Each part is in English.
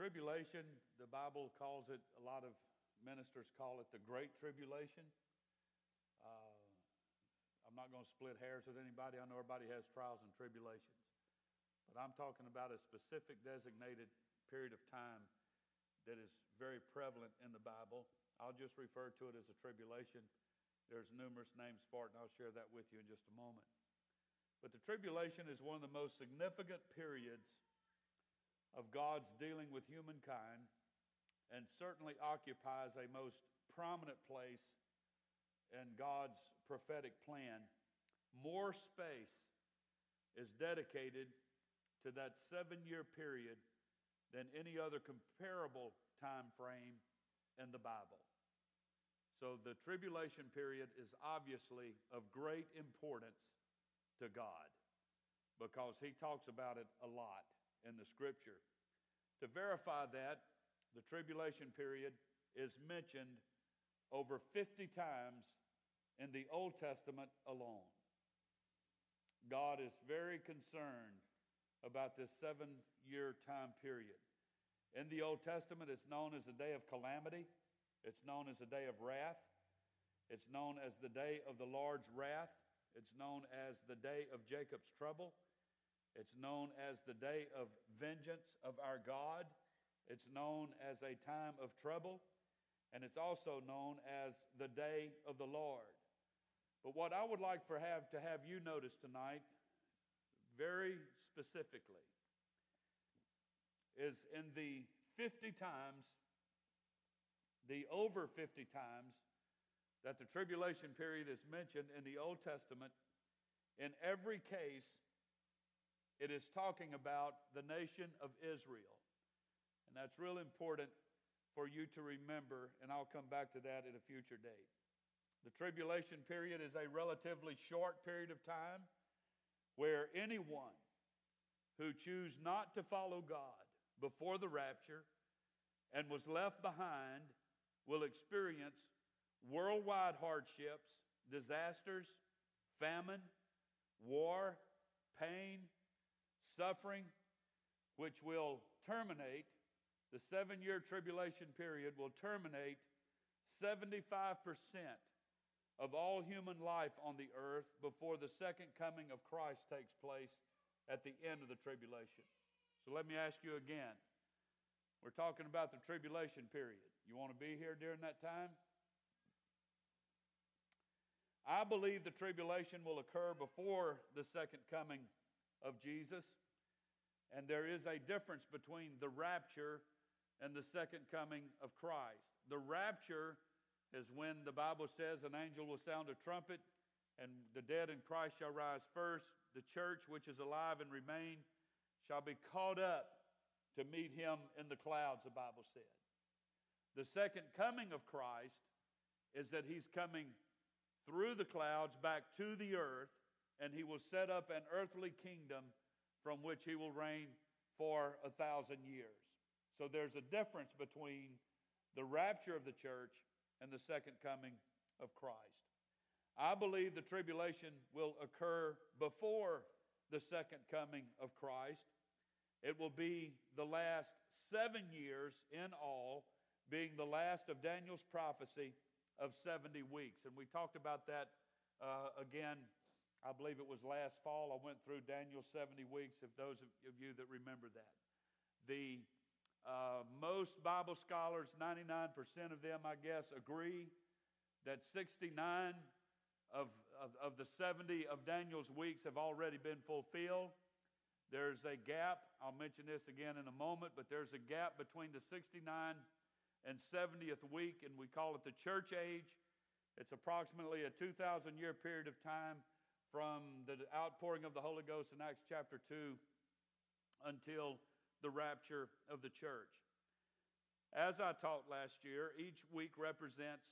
tribulation, the Bible calls it, a lot of ministers call it the Great Tribulation. Uh, I'm not going to split hairs with anybody. I know everybody has trials and tribulations. But I'm talking about a specific designated period of time that is very prevalent in the Bible. I'll just refer to it as a tribulation. There's numerous names for it, and I'll share that with you in just a moment. But the tribulation is one of the most significant periods of God's dealing with humankind and certainly occupies a most prominent place in God's prophetic plan. More space is dedicated to that seven year period than any other comparable time frame in the Bible. So the tribulation period is obviously of great importance to God because he talks about it a lot in the scripture. To verify that, the tribulation period is mentioned over 50 times in the Old Testament alone. God is very concerned about this seven year time period. In the Old Testament, it's known as the day of calamity, it's known as the day of wrath, it's known as the day of the Lord's wrath, it's known as the day of Jacob's trouble, it's known as the day of vengeance of our God, it's known as a time of trouble, and it's also known as the day of the Lord. But what I would like for have to have you notice tonight very specifically is in the 50 times, the over 50 times that the tribulation period is mentioned in the Old Testament, in every case, it is talking about the nation of Israel. And that's real important for you to remember, and I'll come back to that at a future date. The tribulation period is a relatively short period of time where anyone who choose not to follow God before the rapture and was left behind will experience worldwide hardships, disasters, famine, war, pain, suffering, which will terminate, the seven year tribulation period will terminate 75% of all human life on the earth before the second coming of Christ takes place at the end of the tribulation. So let me ask you again. We're talking about the tribulation period. You want to be here during that time? I believe the tribulation will occur before the second coming of Jesus, and there is a difference between the rapture and the second coming of Christ. The rapture is when the Bible says an angel will sound a trumpet, and the dead in Christ shall rise first. The church, which is alive and remain, shall be caught up to meet him in the clouds, the Bible said. The second coming of Christ is that he's coming through the clouds back to the earth, and he will set up an earthly kingdom from which he will reign for a thousand years. So there's a difference between the rapture of the church and the second coming of Christ. I believe the tribulation will occur before the second coming of Christ. It will be the last seven years in all, being the last of Daniel's prophecy of 70 weeks. And we talked about that uh, again, I believe it was last fall. I went through Daniel's 70 weeks, if those of you that remember that. The uh, most Bible scholars, 99% of them, I guess, agree that 69 of, of, of, the 70 of Daniel's weeks have already been fulfilled. There's a gap, I'll mention this again in a moment, but there's a gap between the 69 and 70th week, and we call it the church age. It's approximately a 2,000 year period of time from the outpouring of the Holy Ghost in Acts chapter 2 until the rapture of the church. As I taught last year, each week represents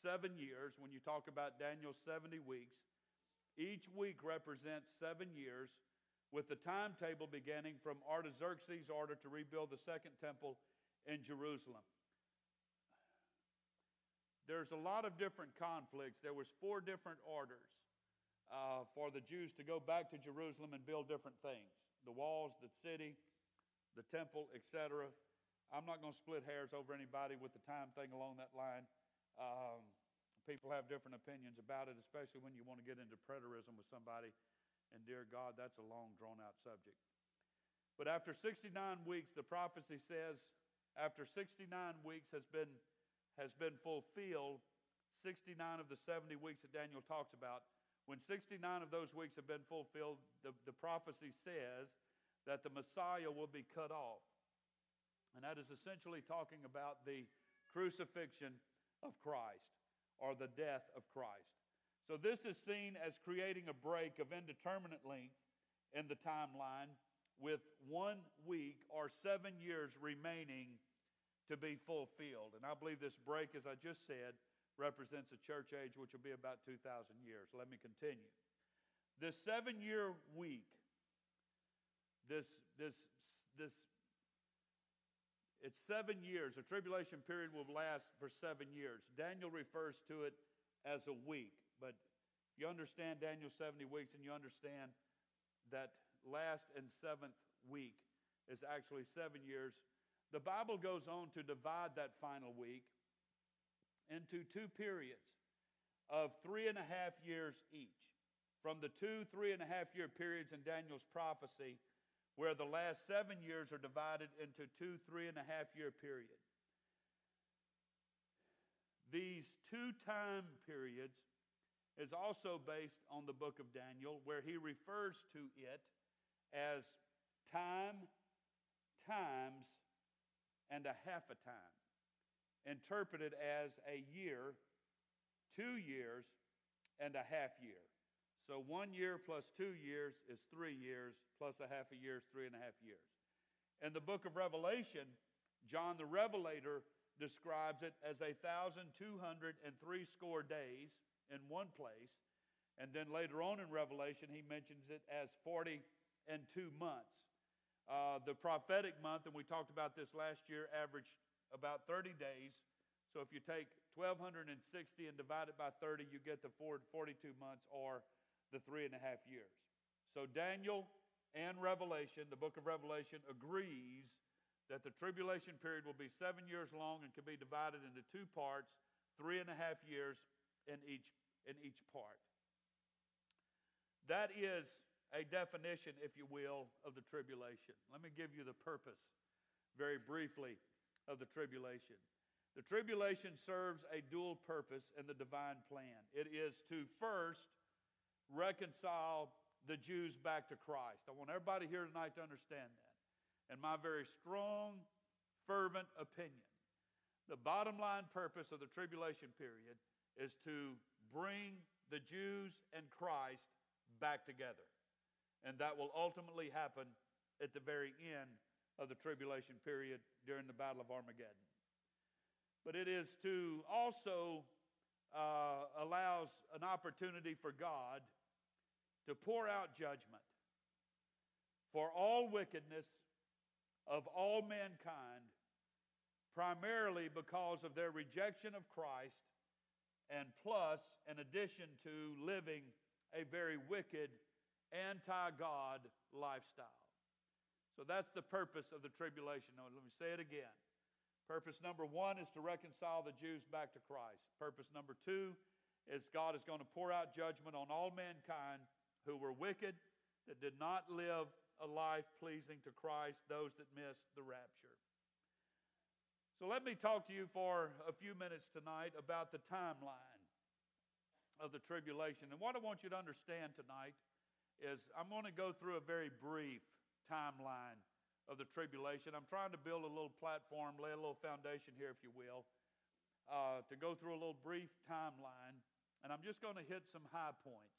seven years. When you talk about Daniel's 70 weeks, each week represents seven years, with the timetable beginning from Artaxerxes' order to rebuild the second temple in Jerusalem. There's a lot of different conflicts. There was four different orders uh, for the Jews to go back to Jerusalem and build different things: the walls, the city, the temple, etc. I'm not going to split hairs over anybody with the time thing along that line. Um, people have different opinions about it, especially when you want to get into preterism with somebody. And dear God, that's a long, drawn out subject. But after 69 weeks, the prophecy says, after 69 weeks has been, has been fulfilled, 69 of the 70 weeks that Daniel talks about, when 69 of those weeks have been fulfilled, the, the prophecy says that the Messiah will be cut off. And that is essentially talking about the crucifixion of Christ or the death of Christ. So this is seen as creating a break of indeterminate length in the timeline with one week or seven years remaining to be fulfilled. And I believe this break, as I just said, represents a church age which will be about 2,000 years. Let me continue. This seven year week, this, this, this it's seven years. The tribulation period will last for seven years. Daniel refers to it as a week. But you understand Daniel's 70 weeks and you understand that last and seventh week is actually seven years. The Bible goes on to divide that final week into two periods of three and a half years each. From the two three and a half year periods in Daniel's prophecy, where the last seven years are divided into two three and a half year periods. These two time periods is also based on the book of Daniel, where he refers to it as time, times, and a half a time, interpreted as a year, two years, and a half year. So one year plus two years is three years, plus a half a year is three and a half years. In the book of Revelation, John the Revelator describes it as a thousand two hundred and three score days in one place. And then later on in Revelation, he mentions it as 40 and two months. Uh, the prophetic month, and we talked about this last year, averaged about 30 days. So if you take 1260 and divide it by 30, you get the 42 months or the three and a half years. So Daniel and Revelation, the book of Revelation, agrees that the tribulation period will be seven years long and can be divided into two parts, three and a half years in each, in each part. That is a definition, if you will, of the tribulation. Let me give you the purpose very briefly of the tribulation. The tribulation serves a dual purpose in the divine plan. It is to first reconcile the Jews back to Christ. I want everybody here tonight to understand that. And my very strong, fervent opinion the bottom line purpose of the tribulation period is to bring the Jews and Christ back together. And that will ultimately happen at the very end of the tribulation period during the Battle of Armageddon. But it is to also uh, allows an opportunity for God to pour out judgment for all wickedness of all mankind, primarily because of their rejection of Christ, and plus, in addition to living a very wicked, anti God lifestyle. So that's the purpose of the tribulation. Now, let me say it again. Purpose number one is to reconcile the Jews back to Christ. Purpose number two is God is going to pour out judgment on all mankind who were wicked, that did not live a life pleasing to Christ, those that missed the rapture. So let me talk to you for a few minutes tonight about the timeline of the tribulation. And what I want you to understand tonight is I'm going to go through a very brief timeline of the tribulation. I'm trying to build a little platform, lay a little foundation here, if you will, uh, to go through a little brief timeline. And I'm just going to hit some high points.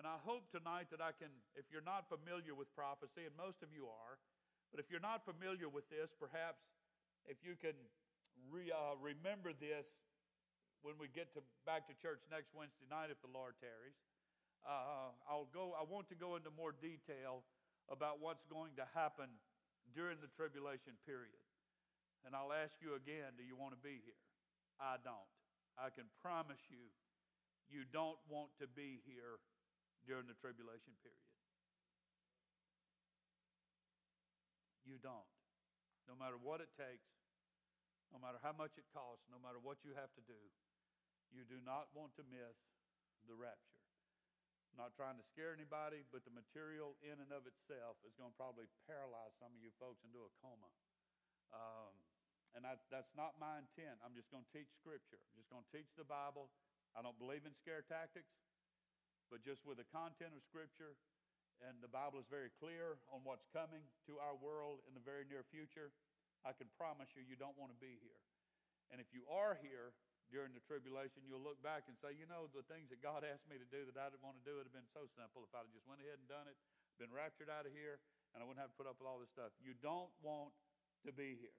And I hope tonight that I can, if you're not familiar with prophecy, and most of you are, but if you're not familiar with this, perhaps if you can re, uh, remember this when we get to, back to church next Wednesday night, if the Lord tarries. Uh, I'll go. I want to go into more detail about what's going to happen during the tribulation period. And I'll ask you again, do you want to be here? I don't. I can promise you, you don't want to be here during the tribulation period. You don't. No matter what it takes, no matter how much it costs, no matter what you have to do, you do not want to miss the rapture. I'm not trying to scare anybody, but the material in and of itself is going to probably paralyze some of you folks into a coma. Um, and that's, that's not my intent. I'm just going to teach Scripture. I'm just going to teach the Bible. I don't believe in scare tactics, but just with the content of Scripture, and the Bible is very clear on what's coming to our world in the very near future, I can promise you, you don't want to be here. And if you are here during the tribulation, you'll look back and say, you know, the things that God asked me to do that I didn't want to do it would have been so simple if I'd have just went ahead and done it, been raptured out of here, and I wouldn't have to put up with all this stuff. You don't want to be here.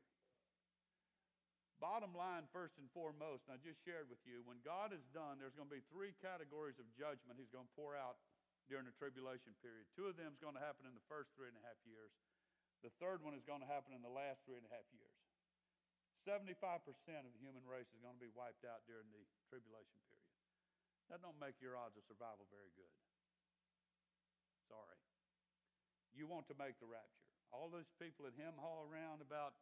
Bottom line, first and foremost, and I just shared with you, when God is done, there's going to be three categories of judgment He's going to pour out during the tribulation period. Two of them is going to happen in the first three and a half years. The third one is going to happen in the last three and a half years. 75% of the human race is going to be wiped out during the tribulation period. That don't make your odds of survival very good. Sorry. You want to make the rapture. All those people that hem haul around about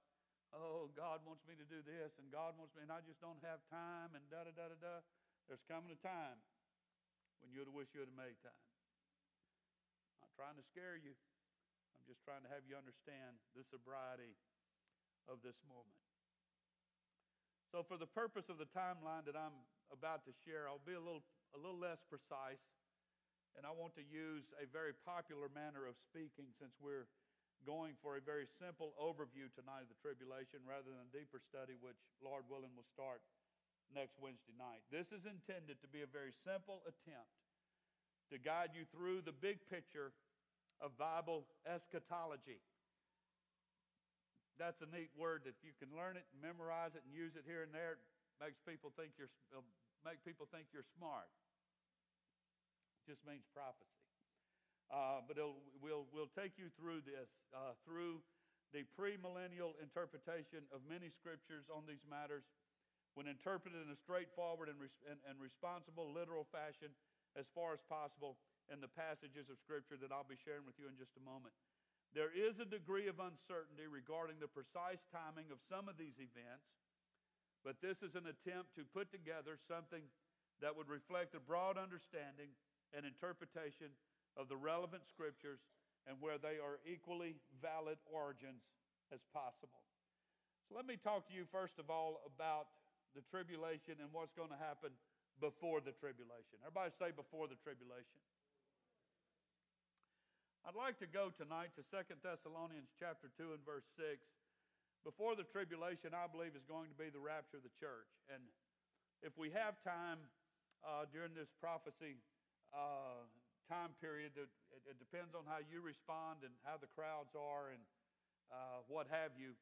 oh, God wants me to do this, and God wants me, and I just don't have time, and da da da da da. There's coming a time when you'd wish you would have made time. I'm not trying to scare you. I'm just trying to have you understand the sobriety of this moment. So, for the purpose of the timeline that I'm about to share, I'll be a little, a little less precise, and I want to use a very popular manner of speaking since we're going for a very simple overview tonight of the tribulation rather than a deeper study, which, Lord willing, will start next Wednesday night. This is intended to be a very simple attempt to guide you through the big picture of Bible eschatology. That's a neat word that if you can learn it, memorize it, and use it here and there, it makes people think you're make people think you're smart. It just means prophecy. Uh, but we'll, we'll take you through this, uh, through the premillennial interpretation of many scriptures on these matters when interpreted in a straightforward and, res- and, and responsible, literal fashion as far as possible in the passages of scripture that I'll be sharing with you in just a moment. There is a degree of uncertainty regarding the precise timing of some of these events, but this is an attempt to put together something that would reflect a broad understanding and interpretation of the relevant scriptures and where they are equally valid origins as possible. So let me talk to you first of all about the tribulation and what's going to happen before the tribulation. Everybody say before the tribulation. I'd like to go tonight to Second Thessalonians chapter 2 and verse 6. Before the tribulation, I believe, is going to be the rapture of the church. And if we have time uh, during this prophecy uh, time period that it, it, depends on how you respond and how the crowds are and uh, what have you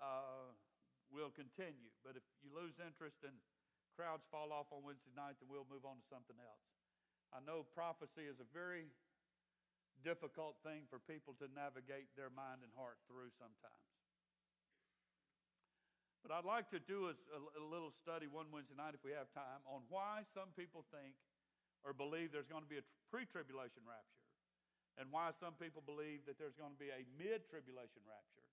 uh, will continue. But if you lose interest and crowds fall off on Wednesday night, then we'll move on to something else. I know prophecy is a very difficult thing for people to navigate their mind and heart through sometimes. But I'd like to do a, a, little study one Wednesday night, if we have time, on why some people think or believe there's going to be a pre tribulation rapture, and why some people believe that there's going to be a mid tribulation rapture,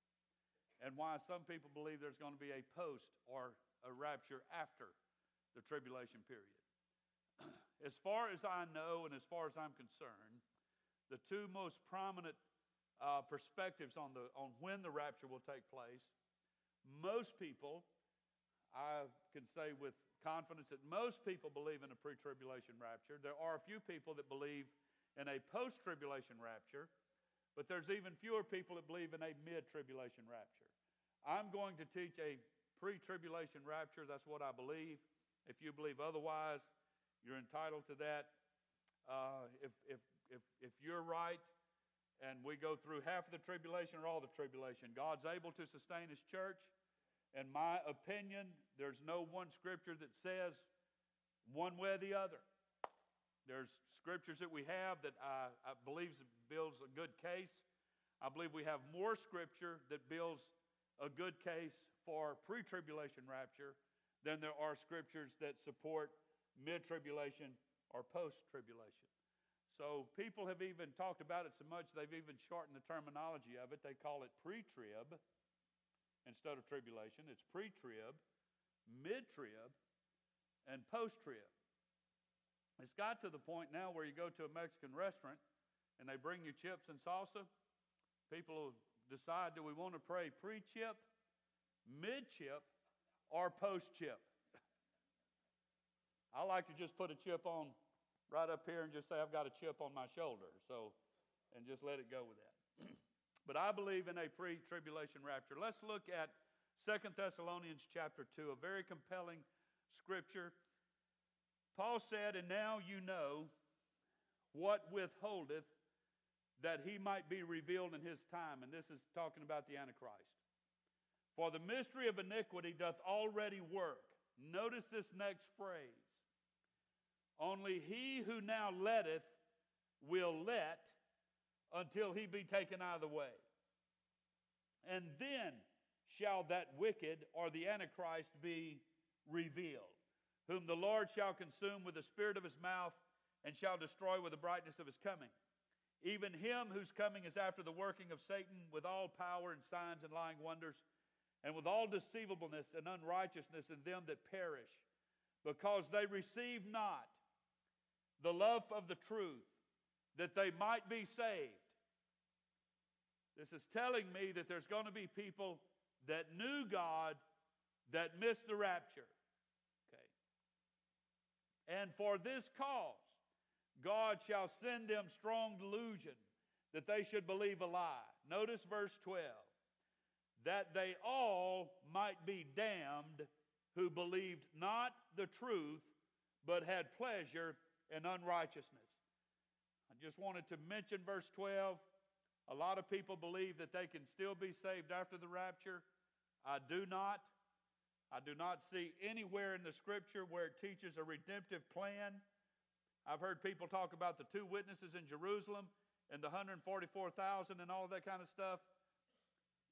and why some people believe there's going to be a post or a rapture after the tribulation period. as far as I know, and as far as I'm concerned, the two most prominent uh, perspectives on, the, on when the rapture will take place, most people, I can say with confidence that most people believe in a pre tribulation rapture. There are a few people that believe in a post tribulation rapture, but there's even fewer people that believe in a mid tribulation rapture. I'm going to teach a pre tribulation rapture. That's what I believe. If you believe otherwise, you're entitled to that. Uh, if, if, if, if you're right and we go through half of the tribulation or all the tribulation, God's able to sustain His church in my opinion, there's no one scripture that says one way or the other. There's scriptures that we have that I, I believe builds a good case. I believe we have more scripture that builds a good case for pre tribulation rapture than there are scriptures that support mid tribulation or post tribulation. So people have even talked about it so much they've even shortened the terminology of it. They call it pre trib instead of tribulation. It's pre trib, mid trib, and post trib. It's got to the point now where you go to a Mexican restaurant and they bring you chips and salsa. People decide do we want to pray pre chip, mid chip, or post chip? I like to just put a chip on right up here and just say I've got a chip on my shoulder. So, and just let it go with that. but I believe in a pre-tribulation rapture. Let's look at Second Thessalonians chapter 2, a very compelling scripture. Paul said, And now you know what withholdeth that he might be revealed in his time. And this is talking about the Antichrist. For the mystery of iniquity doth already work. Notice this next phrase. Only he who now letteth will let until he be taken out of the way. And then shall that wicked or the Antichrist be revealed, whom the Lord shall consume with the spirit of his mouth and shall destroy with the brightness of his coming. Even him whose coming is after the working of Satan with all power and signs and lying wonders, and with all deceivableness and unrighteousness in them that perish, because they receive not the love of the truth, that they might be saved. This is telling me that there's going to be people that knew God that missed the rapture. Okay. And for this cause, God shall send them strong delusion that they should believe a lie. Notice verse 12. That they all might be damned who believed not the truth, but had pleasure and unrighteousness. I just wanted to mention verse 12. A lot of people believe that they can still be saved after the rapture. I do not. I do not see anywhere in the scripture where it teaches a redemptive plan. I've heard people talk about the two witnesses in Jerusalem and the 144,000 and all that kind of stuff.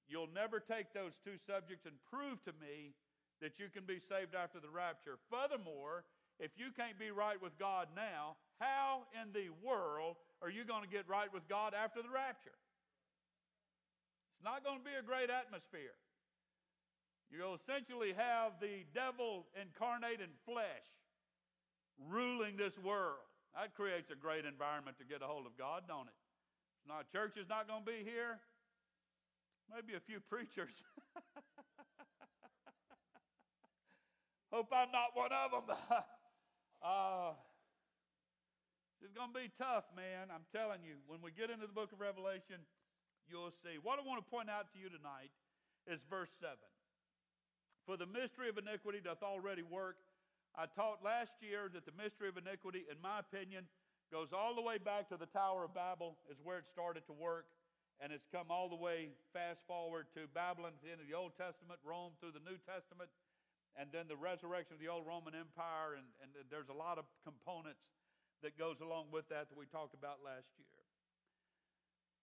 You'll never take those two subjects and prove to me that you can be saved after the rapture. Furthermore, if you can't be right with God now, how in the world are you going to get right with God after the rapture? It's not going to be a great atmosphere. You'll essentially have the devil incarnate in flesh ruling this world. That creates a great environment to get a hold of God, don't it? It's not church is not going to be here. Maybe a few preachers. Hope I'm not one of them. Uh, it's going to be tough, man. I'm telling you. When we get into the book of Revelation, you'll see. What I want to point out to you tonight is verse 7. For the mystery of iniquity doth already work. I taught last year that the mystery of iniquity, in my opinion, goes all the way back to the Tower of Babel, is where it started to work. And it's come all the way fast forward to Babylon at the end of the Old Testament, Rome through the New Testament, and then the resurrection of the old Roman Empire, and, and there's a lot of components that goes along with that that we talked about last year.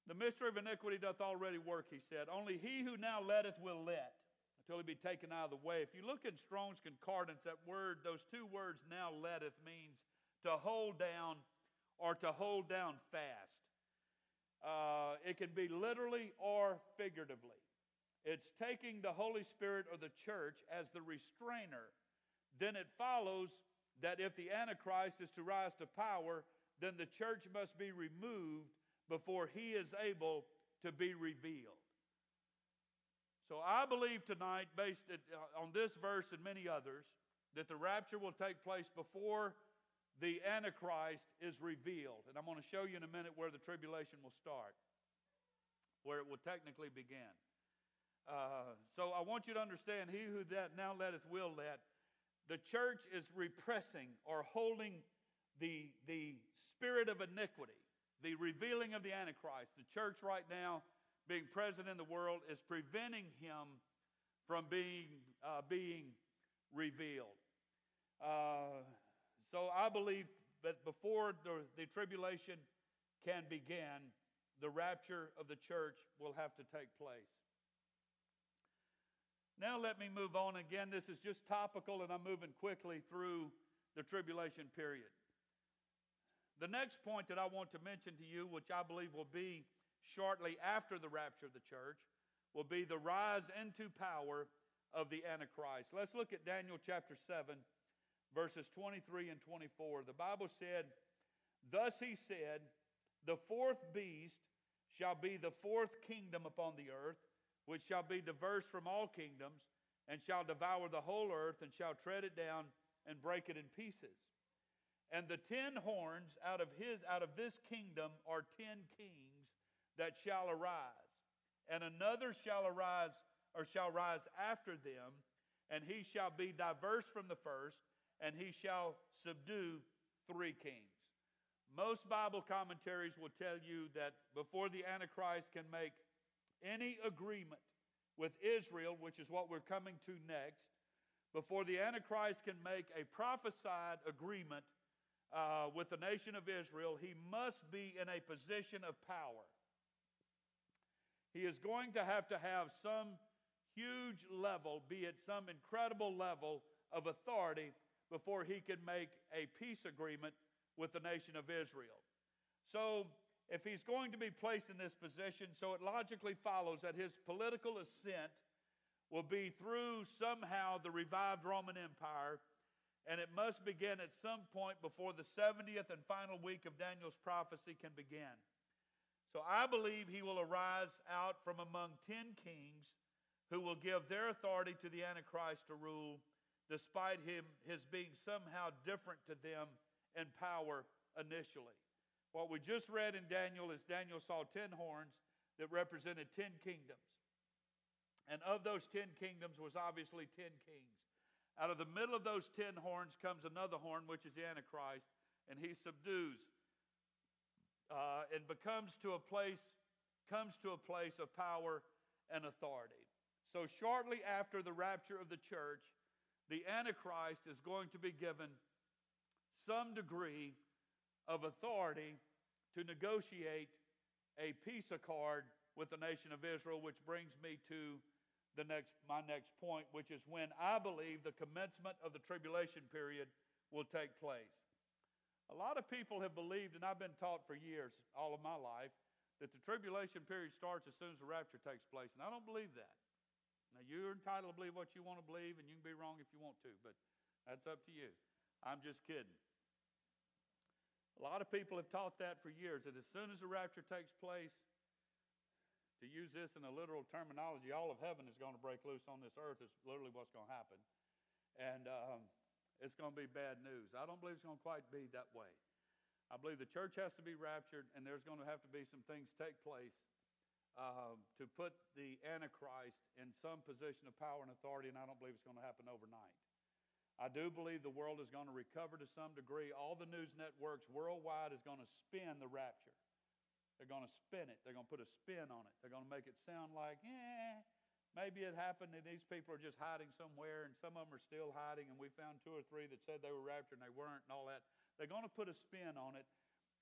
The mystery of iniquity doth already work, he said. Only he who now letteth will let until he be taken out of the way. If you look in Strong's Concordance, that word, those two words, now letteth, means to hold down or to hold down fast. Uh, it can be literally or figuratively. It's taking the Holy Spirit or the church as the restrainer. Then it follows that if the Antichrist is to rise to power, then the church must be removed before he is able to be revealed. So I believe tonight, based uh, on this verse and many others, that the rapture will take place before the Antichrist is revealed. And I'm going to show you in a minute where the tribulation will start, where it will technically begin. Uh, so I want you to understand he who that now letteth will let. The church is repressing or holding the, the spirit of iniquity, the revealing of the Antichrist. The church right now, being present in the world, is preventing him from being, uh, being revealed. Uh, so I believe that before the, the tribulation can begin, the rapture of the church will have to take place. Now, let me move on. Again, this is just topical, and I'm moving quickly through the tribulation period. The next point that I want to mention to you, which I believe will be shortly after the rapture of the church, will be the rise into power of the Antichrist. Let's look at Daniel chapter 7, verses 23 and 24. The Bible said, Thus he said, The fourth beast shall be the fourth kingdom upon the earth, which shall be diverse from all kingdoms, and shall devour the whole earth, and shall tread it down and break it in pieces. And the ten horns out of his out of this kingdom are ten kings that shall arise, and another shall arise or shall rise after them, and he shall be diverse from the first, and he shall subdue three kings. Most Bible commentaries will tell you that before the Antichrist can make any agreement with Israel, which is what we're coming to next, before the Antichrist can make a prophesied agreement uh, with the nation of Israel, he must be in a position of power. He is going to have to have some huge level, be it some incredible level of authority, before he can make a peace agreement with the nation of Israel. So, if he's going to be placed in this position, so it logically follows that his political ascent will be through somehow the revived Roman Empire, and it must begin at some point before the 70th and final week of Daniel's prophecy can begin. So I believe he will arise out from among 10 kings who will give their authority to the Antichrist to rule, despite him his being somehow different to them in power initially. What we just read in Daniel is Daniel saw 10 horns that represented 10 kingdoms. And of those 10 kingdoms was obviously 10 kings. Out of the middle of those 10 horns comes another horn, which is the Antichrist, and he subdues uh, and becomes to a place, comes to a place of power and authority. So, shortly after the rapture of the church, the Antichrist is going to be given some degree of authority to negotiate a peace accord with the nation of Israel, which brings me to the next, my next point, which is when I believe the commencement of the tribulation period will take place. A lot of people have believed, and I've been taught for years, all of my life, that the tribulation period starts as soon as the rapture takes place, and I don't believe that. Now, you're entitled to believe what you want to believe, and you can be wrong if you want to, but that's up to you. I'm just kidding. A lot of people have taught that for years that as soon as the rapture takes place, to use this in a literal terminology, all of heaven is going to break loose on this earth, is literally what's going to happen. And um, it's going to be bad news. I don't believe it's going to quite be that way. I believe the church has to be raptured, and there's going to have to be some things take place um, to put the Antichrist in some position of power and authority, and I don't believe it's going to happen overnight. I do believe the world is going to recover to some degree. All the news networks worldwide is going to spin the rapture. They're going to spin it. They're going to put a spin on it. They're going to make it sound like, yeah, maybe it happened and these people are just hiding somewhere and some of them are still hiding and we found two or three that said they were raptured and they weren't and all that. They're going to put a spin on it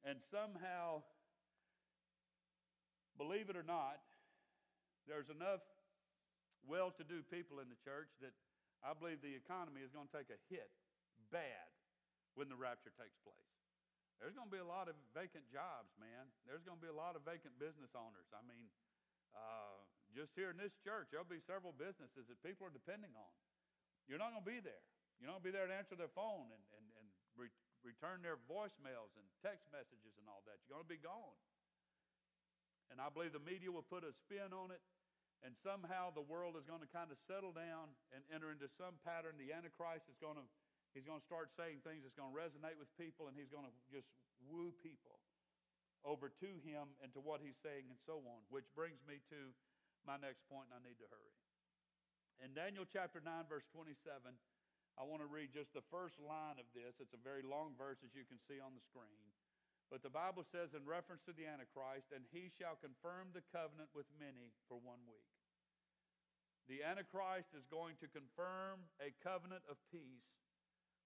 and somehow, believe it or not, there's enough well to do people in the church that I believe the economy is going to take a hit bad when the rapture takes place. There's going to be a lot of vacant jobs, man. There's going to be a lot of vacant business owners. I mean, uh, just here in this church, there'll be several businesses that people are depending on. You're not going to be there. You're not going to be there to answer their phone and, and, and re- return their voicemails and text messages and all that. You're going to be gone. And I believe the media will put a spin on it, and somehow the world is going to kind of settle down and enter into some pattern. The Antichrist is going to He's going to start saying things that's going to resonate with people, and he's going to just woo people over to him and to what he's saying, and so on. Which brings me to my next point, and I need to hurry. In Daniel chapter 9, verse 27, I want to read just the first line of this. It's a very long verse, as you can see on the screen. But the Bible says, in reference to the Antichrist, and he shall confirm the covenant with many for one week. The Antichrist is going to confirm a covenant of peace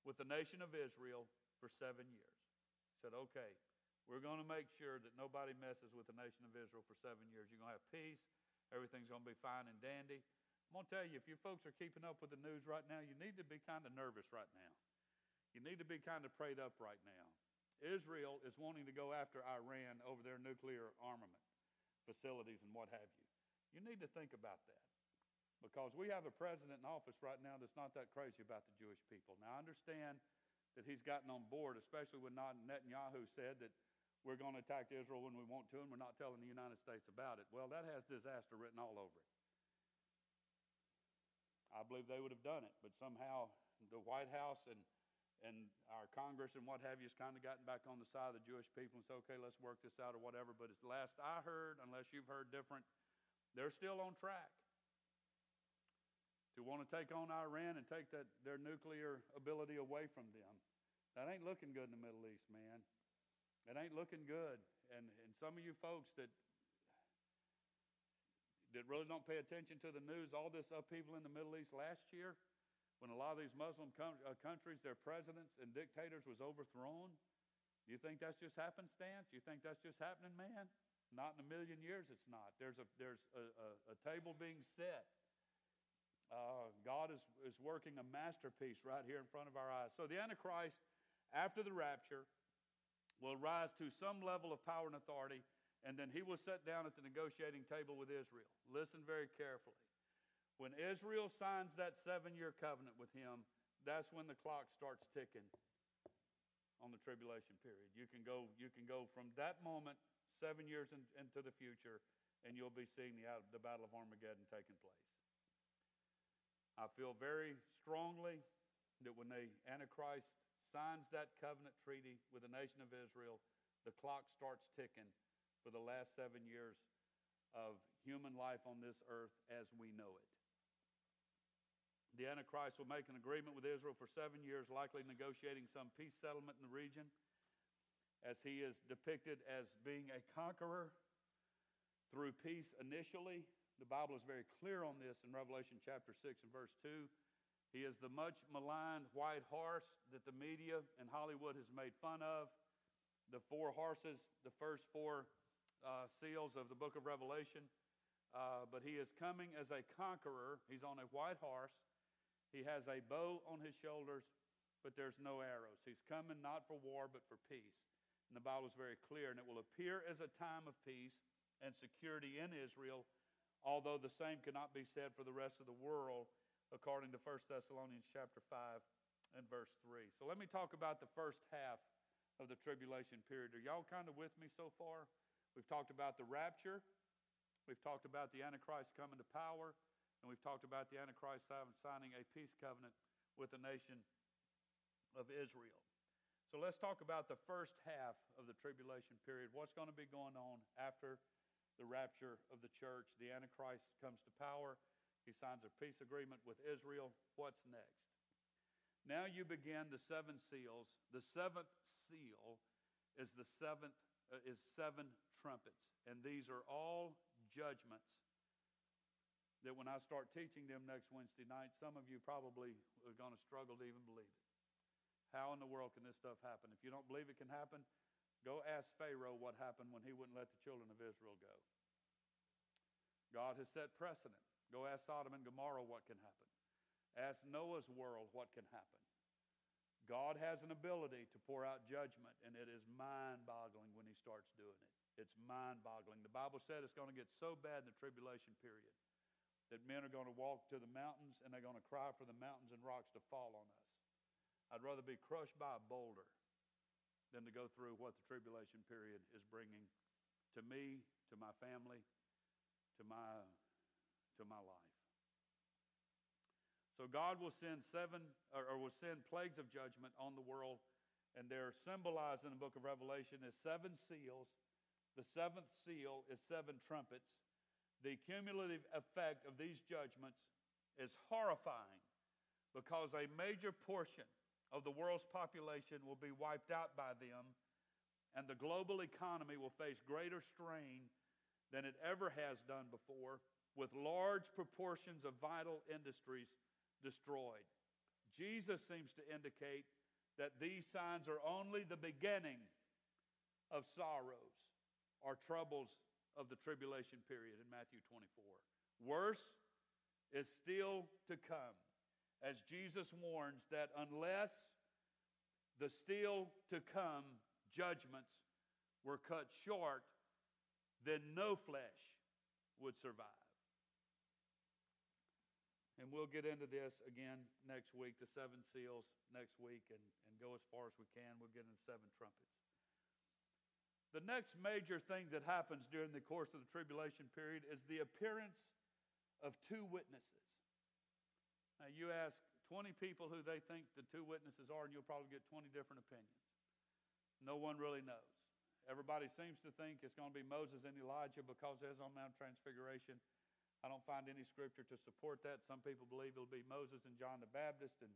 with the nation of Israel for seven years. He said, okay, we're going to make sure that nobody messes with the nation of Israel for seven years. You're going to have peace. Everything's going to be fine and dandy. I'm going to tell you, if you folks are keeping up with the news right now, you need to be kind of nervous right now. You need to be kind of prayed up right now. Israel is wanting to go after Iran over their nuclear armament facilities and what have you. You need to think about that because we have a president in office right now that's not that crazy about the Jewish people. Now, I understand that he's gotten on board, especially when Netanyahu said that we're going to attack Israel when we want to, and we're not telling the United States about it. Well, that has disaster written all over it. I believe they would have done it, but somehow the White House and and our Congress and what have you has kind of gotten back on the side of the Jewish people and said, okay, let's work this out or whatever. But as the last I heard, unless you've heard different, they're still on track to want to take on Iran and take that, their nuclear ability away from them. That ain't looking good in the Middle East, man. It ain't looking good. And, and some of you folks that that really don't pay attention to the news, all this upheaval in the Middle East last year, when a lot of these Muslim com- uh, countries, their presidents and dictators was overthrown. Do you think that's just happenstance? You think that's just happening, man? Not in a million years, it's not. There's a, there's a, a, a table being set. Uh, God is, is working a masterpiece right here in front of our eyes. So the Antichrist, after the rapture, will rise to some level of power and authority, and then he will sit down at the negotiating table with Israel. Listen very carefully. When Israel signs that seven year covenant with him, that's when the clock starts ticking on the tribulation period. You can go, you can go from that moment seven years in, into the future, and you'll be seeing the, the Battle of Armageddon taking place. I feel very strongly that when the Antichrist signs that covenant treaty with the nation of Israel, the clock starts ticking for the last seven years of human life on this earth as we know it. The Antichrist will make an agreement with Israel for seven years, likely negotiating some peace settlement in the region, as he is depicted as being a conqueror through peace initially. The Bible is very clear on this in Revelation chapter 6 and verse 2. He is the much maligned white horse that the media and Hollywood has made fun of. The four horses, the first four uh, seals of the book of Revelation. Uh, but he is coming as a conqueror. He's on a white horse. He has a bow on his shoulders, but there's no arrows. He's coming not for war, but for peace. And the Bible is very clear, and it will appear as a time of peace and security in Israel, although the same cannot be said for the rest of the world according to 1 Thessalonians chapter 5 and verse 3. So let me talk about the first half of the tribulation period. Are y'all kind of with me so far? We've talked about the rapture. We've talked about the Antichrist coming to power. And we've talked about the Antichrist signing a peace covenant with the nation of Israel. So let's talk about the first half of the tribulation period. What's going to be going on after the rapture of the church? The Antichrist comes to power. He signs a peace agreement with Israel. What's next? Now you begin the seven seals. The seventh seal is the seventh uh, is seven trumpets, and these are all judgments. That when I start teaching them next Wednesday night, some of you probably are going to struggle to even believe it. How in the world can this stuff happen? If you don't believe it can happen, go ask Pharaoh what happened when he wouldn't let the children of Israel go. God has set precedent. Go ask Sodom and Gomorrah what can happen. Ask Noah's world what can happen. God has an ability to pour out judgment, and it is mind boggling when He starts doing it. It's mind boggling. The Bible said it's going to get so bad in the tribulation period that men are going to walk to the mountains and they're going to cry for the mountains and rocks to fall on us. I'd rather be crushed by a boulder than to go through what the tribulation period is bringing to me, to my family, to my to my life. So God will send seven, or, or will send plagues of judgment on the world, and they're symbolized in the book of Revelation as seven seals. The seventh seal is seven trumpets. The cumulative effect of these judgments is horrifying because a major portion of the world's population will be wiped out by them, and the global economy will face greater strain than it ever has done before with large proportions of vital industries destroyed. Jesus seems to indicate that these signs are only the beginning of sorrows or troubles of the tribulation period in Matthew 24. Worse is still to come, as Jesus warns that unless the still to come judgments were cut short, then no flesh would survive. And we'll get into this again next week, the seven seals next week, and, and go as far as we can. We'll get into seven trumpets. The next major thing that happens during the course of the tribulation period is the appearance of two witnesses. Now, you ask 20 people who they think the two witnesses are, and you'll probably get 20 different opinions. No one really knows. Everybody seems to think it's going to be Moses and Elijah because there's on Mount Transfiguration. I don't find any scripture to support that. Some people believe it'll be Moses and John the Baptist, and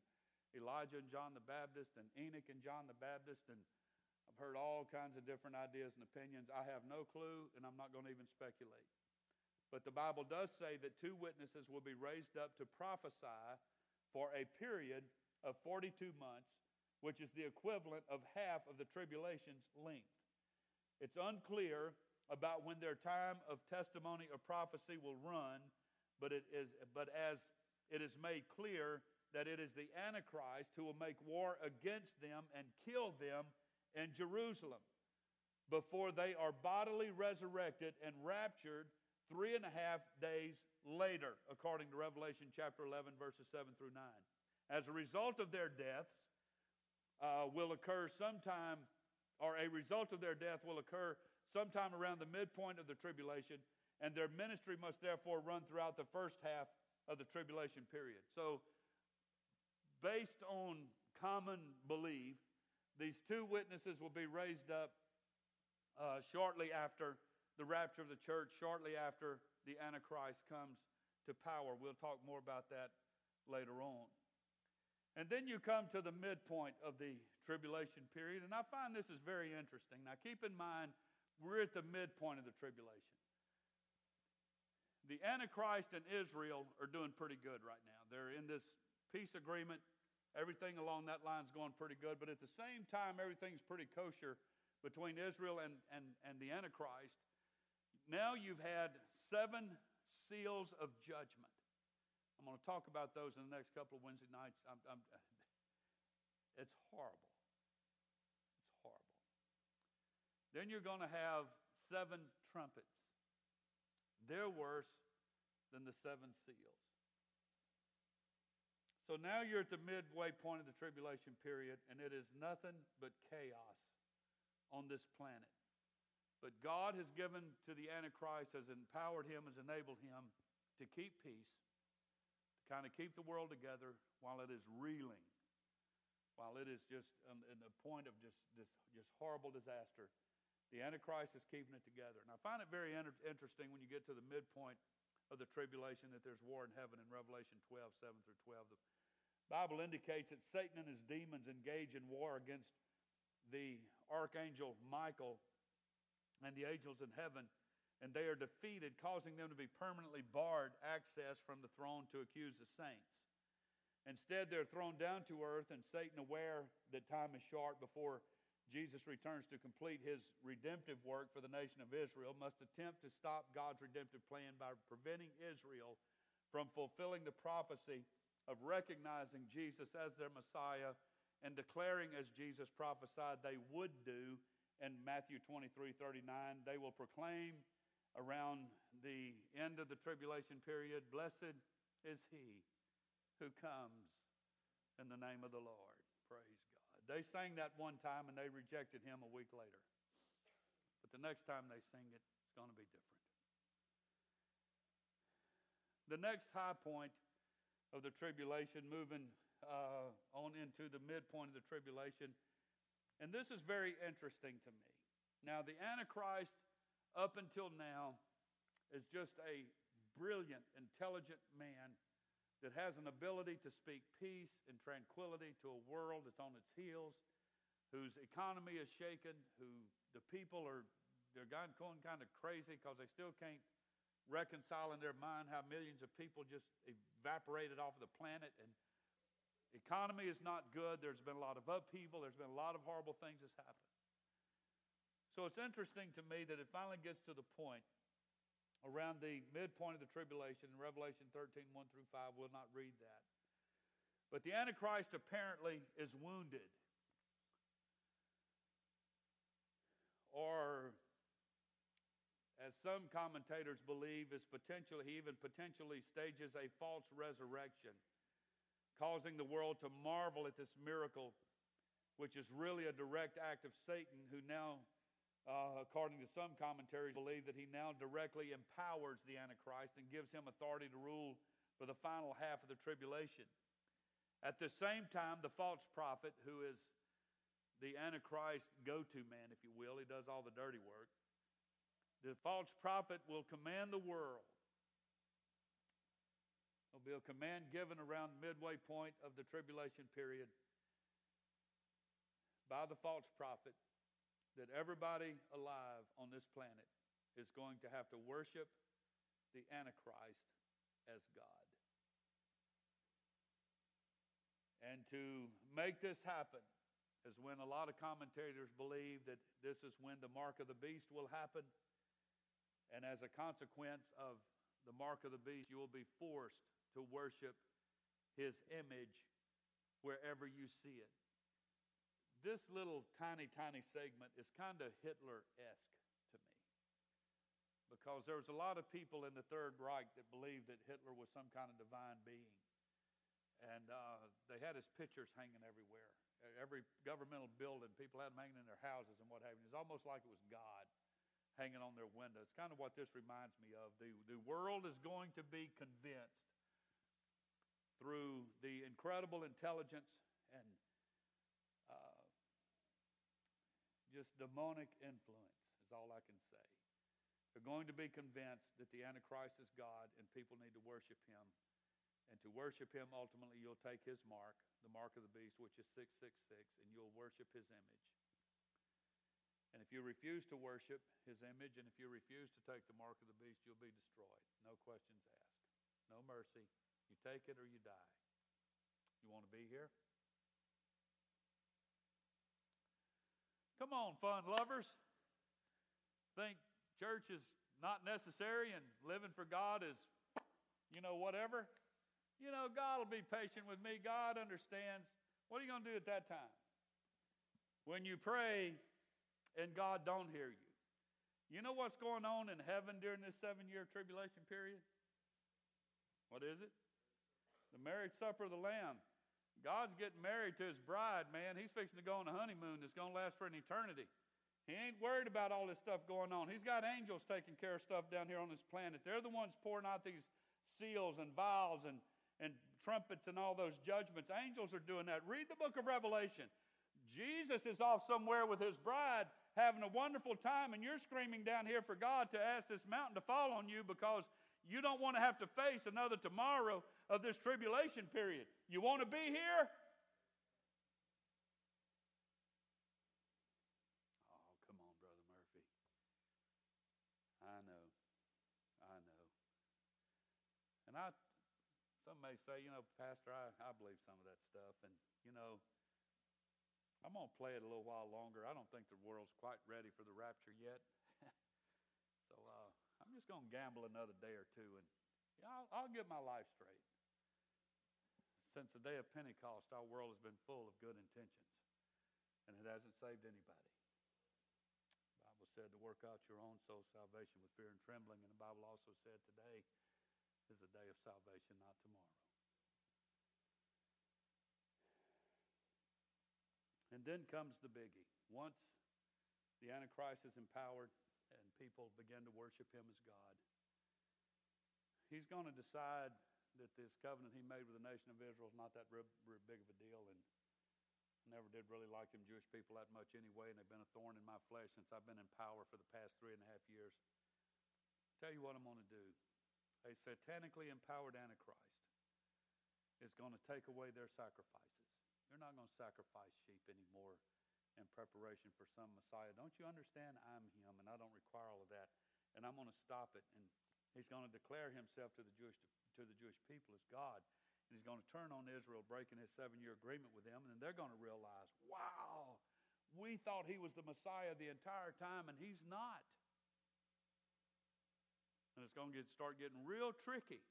Elijah and John the Baptist, and Enoch and John the Baptist, and heard all kinds of different ideas and opinions. I have no clue, and I'm not going to even speculate. But the Bible does say that two witnesses will be raised up to prophesy for a period of 42 months, which is the equivalent of half of the tribulation's length. It's unclear about when their time of testimony or prophecy will run, but, it is, but as it is made clear that it is the Antichrist who will make war against them and kill them in Jerusalem before they are bodily resurrected and raptured three and a half days later, according to Revelation chapter 11, verses 7 through 9. As a result of their deaths, uh, will occur sometime, or a result of their death will occur sometime around the midpoint of the tribulation, and their ministry must therefore run throughout the first half of the tribulation period. So, based on common belief, these two witnesses will be raised up uh, shortly after the rapture of the church, shortly after the Antichrist comes to power. We'll talk more about that later on. And then you come to the midpoint of the tribulation period, and I find this is very interesting. Now, keep in mind, we're at the midpoint of the tribulation. The Antichrist and Israel are doing pretty good right now. They're in this peace agreement. Everything along that line is going pretty good, but at the same time, everything's pretty kosher between Israel and, and, and the Antichrist. Now you've had seven seals of judgment. I'm going to talk about those in the next couple of Wednesday nights. I'm, I'm, it's horrible. Then you're going to have seven trumpets. They're worse than the seven seals. So now you're at the midway point of the tribulation period, and it is nothing but chaos on this planet. But God has given to the Antichrist, has empowered him, has enabled him to keep peace, to kind of keep the world together while it is reeling, while it is just in the point of just this just horrible disaster the Antichrist is keeping it together. And I find it very inter- interesting when you get to the midpoint of the tribulation that there's war in heaven in Revelation 12, 7 through 12. The Bible indicates that Satan and his demons engage in war against the archangel Michael and the angels in heaven, and they are defeated, causing them to be permanently barred access from the throne to accuse the saints. Instead, they're thrown down to earth, and Satan, aware that time is short before Jesus returns to complete his redemptive work for the nation of Israel, must attempt to stop God's redemptive plan by preventing Israel from fulfilling the prophecy of recognizing Jesus as their Messiah and declaring, as Jesus prophesied they would do in Matthew 23 39, they will proclaim around the end of the tribulation period, Blessed is he who comes in the name of the Lord. Praise God. they sang that one time and they rejected him a week later. But the next time they sing it, it's going to be different. The next high point of the tribulation, moving uh, on into the midpoint of the tribulation, and this is very interesting to me. Now, the Antichrist, up until now, is just a brilliant, intelligent man that has an ability to speak peace and tranquility to a world that's on its heels, whose economy is shaken, who the people are they're going kind of crazy because they still can't reconcile in their mind how millions of people just evaporated off of the planet and economy is not good there's been a lot of upheaval there's been a lot of horrible things that's happened so it's interesting to me that it finally gets to the point around the midpoint of the tribulation in Revelation 13, 1 through 5. We'll not read that. But the Antichrist apparently is wounded. Or, as some commentators believe, is potentially, he even potentially stages a false resurrection, causing the world to marvel at this miracle, which is really a direct act of Satan, who now, uh, according to some commentaries, believe that he now directly empowers the Antichrist and gives him authority to rule for the final half of the tribulation. At the same time, the false prophet, who is the Antichrist go to man, if you will, he does all the dirty work the false prophet will command the world. There'll be a command given around midway point of the tribulation period by the false prophet that everybody alive on this planet is going to have to worship the Antichrist as God. And to make this happen is when a lot of commentators believe that this is when the mark of the beast will happen and as a consequence of the mark of the beast, you will be forced to worship his image wherever you see it. This little tiny, tiny segment is kind of Hitler esque to me because there was a lot of people in the Third Reich that believed that Hitler was some kind of divine being. And uh, they had his pictures hanging everywhere. Every governmental building, people had them hanging in their houses and what have you. It's almost like it was God hanging on their windows. Kind of what this reminds me of. The, the world is going to be convinced through the incredible intelligence and uh, just demonic influence, is all I can say. They're going to be convinced that the Antichrist is God and people need to worship him. And to worship him, ultimately, you'll take his mark, the mark of the beast, which is 666, and you'll worship his image. And if you refuse to worship his image and if you refuse to take the mark of the beast, you'll be destroyed. No questions asked. No mercy. You take it or you die. You want to be here? Come on, fun lovers. Think church is not necessary and living for God is, you know, whatever. You know, God will be patient with me. God understands. What are you going to do at that time? When you pray, and God don't hear you. You know what's going on in heaven during this seven year tribulation period? What is it? The marriage supper of the Lamb. God's getting married to his bride, man. He's fixing to go on a honeymoon that's going to last for an eternity. He ain't worried about all this stuff going on. He's got angels taking care of stuff down here on this planet. They're the ones pouring out these seals and vials and, and trumpets and all those judgments. Angels are doing that. Read the book of Revelation. Jesus is off somewhere with his bride having a wonderful time, and you're screaming down here for God to ask this mountain to fall on you because you don't want to have to face another tomorrow of this tribulation period. You want to be here? Oh, come on, Brother Murphy. I know. I know. And I, some may say, you know, Pastor, I, I believe some of that stuff. And, you know, I'm going to play it a little while longer. I don't think the world's quite ready for the rapture yet. so uh, I'm just going to gamble another day or two, and yeah, I'll, I'll get my life straight. Since the day of Pentecost, our world has been full of good intentions, and it hasn't saved anybody. The Bible said to work out your own soul salvation with fear and trembling, and the Bible also said today is the day of salvation, not tomorrow. And then comes the biggie. Once the Antichrist is empowered and people begin to worship him as God, he's going to decide that this covenant he made with the nation of Israel is not that big of a deal. And I never did really like them Jewish people that much anyway, and they've been a thorn in my flesh since I've been in power for the past three and a half years. Tell you what I'm going to do. A satanically empowered Antichrist is going to take away their sacrifices. You're not going to sacrifice sheep anymore in preparation for some Messiah. Don't you understand? I'm him, and I don't require all of that. And I'm going to stop it. And he's going to declare himself to the Jewish to the Jewish people as God. And he's going to turn on Israel, breaking his seven-year agreement with them. And then they're going to realize, wow, we thought he was the Messiah the entire time, and he's not. And it's going to get, start getting real tricky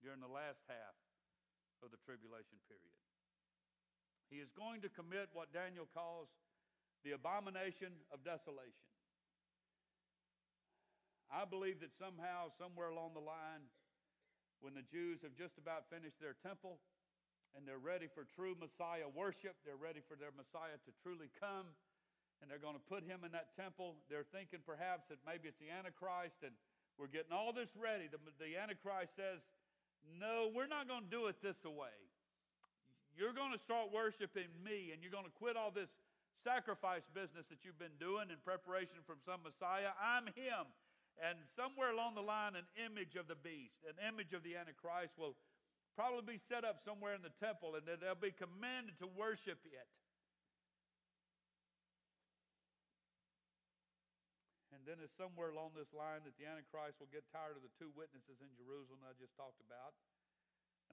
during the last half of the tribulation period. He is going to commit what Daniel calls the abomination of desolation. I believe that somehow, somewhere along the line, when the Jews have just about finished their temple and they're ready for true Messiah worship, they're ready for their Messiah to truly come, and they're going to put him in that temple. They're thinking perhaps that maybe it's the Antichrist, and we're getting all this ready. The, the Antichrist says, No, we're not going to do it this way. You're going to start worshiping me, and you're going to quit all this sacrifice business that you've been doing in preparation from some Messiah. I'm him. And somewhere along the line, an image of the beast, an image of the Antichrist will probably be set up somewhere in the temple, and they'll be commanded to worship it. And then it's somewhere along this line that the Antichrist will get tired of the two witnesses in Jerusalem I just talked about.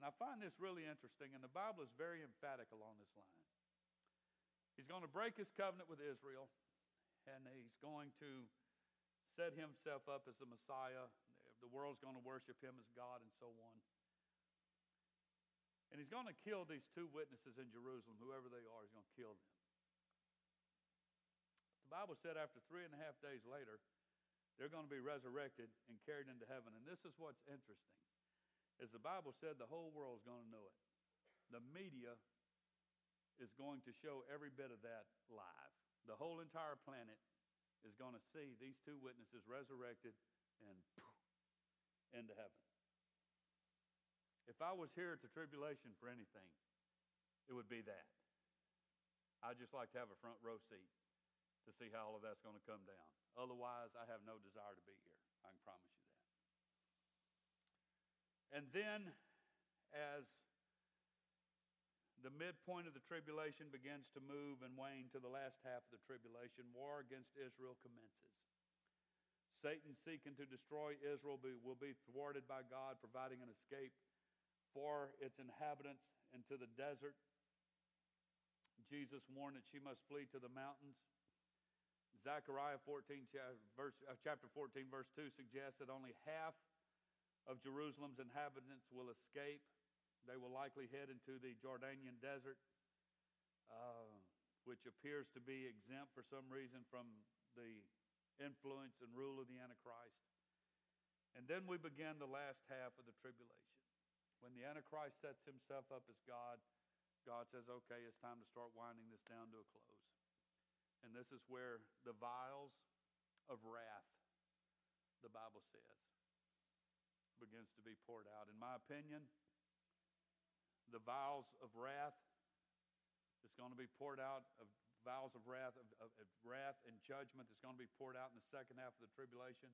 And I find this really interesting, and the Bible is very emphatic along this line. He's going to break his covenant with Israel, and he's going to set himself up as the Messiah. The world's going to worship him as God and so on. And he's going to kill these two witnesses in Jerusalem, whoever they are, he's going to kill them. The Bible said after three and a half days later, they're going to be resurrected and carried into heaven. And this is what's interesting. As the Bible said, the whole world is going to know it. The media is going to show every bit of that live. The whole entire planet is going to see these two witnesses resurrected and poof, into heaven. If I was here at the tribulation for anything, it would be that. I'd just like to have a front row seat to see how all of that's going to come down. Otherwise, I have no desire to be here. I can promise you that. And then, as the midpoint of the tribulation begins to move and wane to the last half of the tribulation. War against Israel commences. Satan seeking to destroy Israel will be thwarted by God, providing an escape for its inhabitants into the desert. Jesus warned that she must flee to the mountains. Zechariah 14, verse, uh, chapter 14, verse 2 suggests that only half of Jerusalem's inhabitants will escape. They will likely head into the Jordanian desert, uh, which appears to be exempt for some reason from the influence and rule of the Antichrist. And then we begin the last half of the tribulation. When the Antichrist sets himself up as God, God says, okay, it's time to start winding this down to a close. And this is where the vials of wrath, the Bible says, begins to be poured out. In my opinion, the vials of wrath that's going to be poured out of vials of wrath of, of, of, wrath and judgment that's going to be poured out in the second half of the tribulation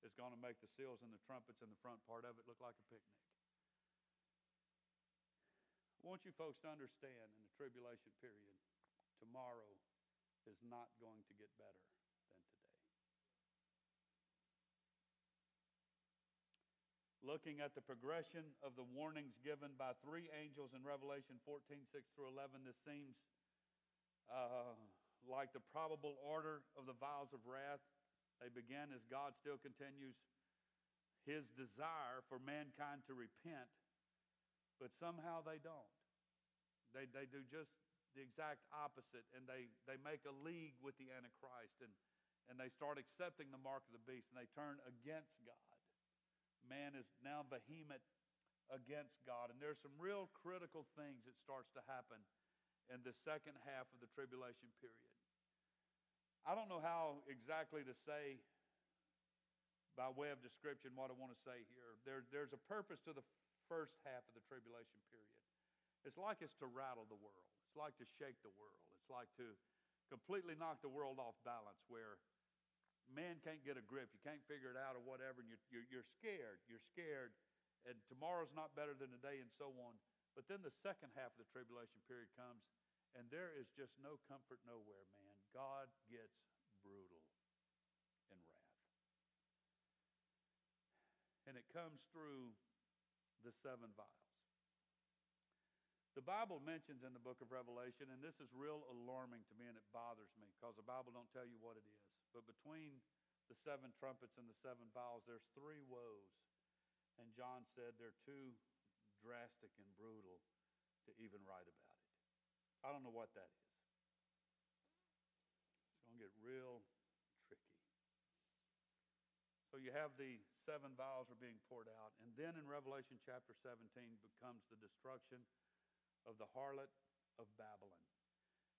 is going to make the seals and the trumpets in the front part of it look like a picnic. I want you folks to understand in the tribulation period, tomorrow is not going to get better looking at the progression of the warnings given by three angels in Revelation 14 6 through 11, this seems uh, like the probable order of the vials of wrath. They begin as God still continues his desire for mankind to repent, but somehow they don't. They, they do just the exact opposite, and they, they make a league with the Antichrist, and, and they start accepting the mark of the beast, and they turn against God man is now vehement against God. And there's some real critical things that starts to happen in the second half of the tribulation period. I don't know how exactly to say by way of description what I want to say here. There, there's a purpose to the first half of the tribulation period. It's like it's to rattle the world. It's like to shake the world. It's like to completely knock the world off balance where man can't get a grip. You can't figure it out or whatever, and you're, you're, you're scared. You're scared, and tomorrow's not better than today, and so on. But then the second half of the tribulation period comes, and there is just no comfort nowhere, man. God gets brutal in wrath. And it comes through the seven vials. The Bible mentions in the book of Revelation, and this is real alarming to me and it bothers me because the Bible don't tell you what it is. But between the seven trumpets and the seven vials, there's three woes. And John said they're too drastic and brutal to even write about it. I don't know what that is. It's going to get real tricky. So you have the seven vials are being poured out. And then in Revelation chapter 17 becomes the destruction of the harlot of Babylon.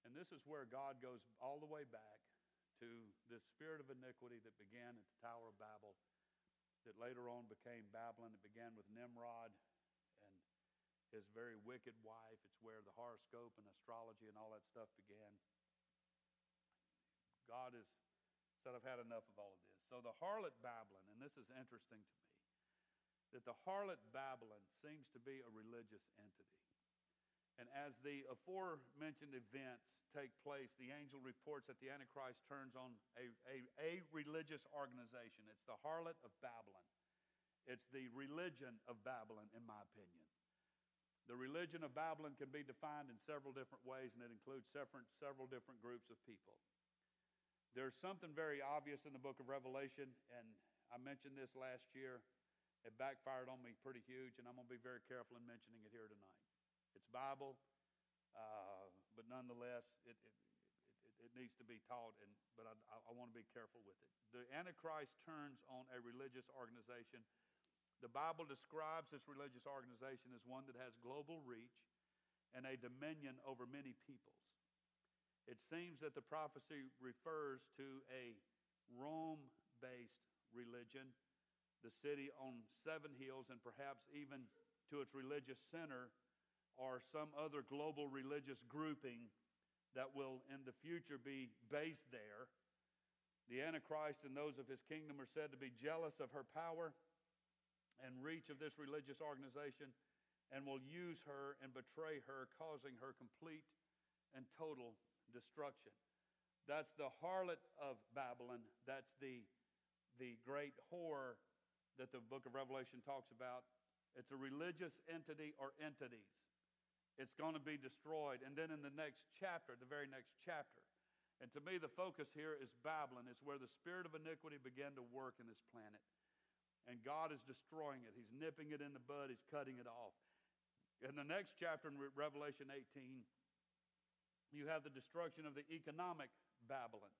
And this is where God goes all the way back to this spirit of iniquity that began at the Tower of Babel, that later on became Babylon. It began with Nimrod and his very wicked wife. It's where the horoscope and astrology and all that stuff began. God has said, I've had enough of all of this. So the harlot Babylon, and this is interesting to me, that the harlot Babylon seems to be a religious entity. And as the aforementioned events take place, the angel reports that the Antichrist turns on a, a, a, religious organization. It's the harlot of Babylon. It's the religion of Babylon, in my opinion. The religion of Babylon can be defined in several different ways, and it includes several, several different groups of people. There's something very obvious in the book of Revelation, and I mentioned this last year. It backfired on me pretty huge, and I'm going to be very careful in mentioning it here tonight. It's Bible, uh, but nonetheless, it, it, it, it, needs to be taught, and, but I, I, want to be careful with it. The Antichrist turns on a religious organization. The Bible describes this religious organization as one that has global reach and a dominion over many peoples. It seems that the prophecy refers to a Rome based religion, the city on seven hills, and perhaps even to its religious center or some other global religious grouping that will in the future be based there. The Antichrist and those of his kingdom are said to be jealous of her power and reach of this religious organization and will use her and betray her, causing her complete and total destruction. That's the harlot of Babylon. That's the, the great whore that the book of Revelation talks about. It's a religious entity or entities. It's going to be destroyed. And then in the next chapter, the very next chapter, and to me, the focus here is Babylon. It's where the spirit of iniquity began to work in this planet. And God is destroying it. He's nipping it in the bud, He's cutting it off. In the next chapter in Revelation 18, you have the destruction of the economic Babylon.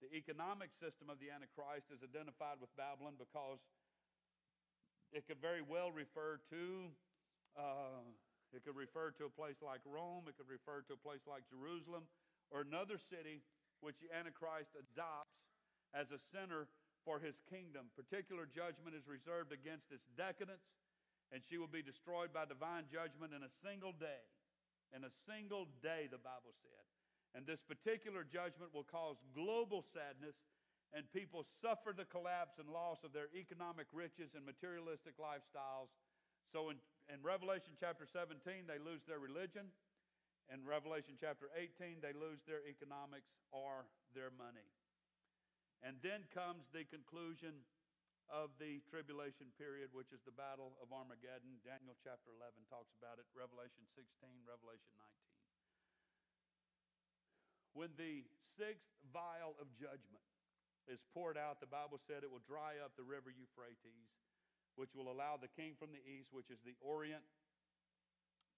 The economic system of the Antichrist is identified with Babylon because it could very well refer to. Uh, it could refer to a place like Rome. It could refer to a place like Jerusalem or another city which the Antichrist adopts as a center for his kingdom. Particular judgment is reserved against its decadence, and she will be destroyed by divine judgment in a single day. In a single day, the Bible said. And this particular judgment will cause global sadness, and people suffer the collapse and loss of their economic riches and materialistic lifestyles. So in, in Revelation chapter 17, they lose their religion. In Revelation chapter 18, they lose their economics or their money. And then comes the conclusion of the tribulation period, which is the battle of Armageddon. Daniel chapter 11 talks about it, Revelation 16, Revelation 19. When the sixth vial of judgment is poured out, the Bible said it will dry up the river Euphrates, which will allow the king from the east, which is the Orient,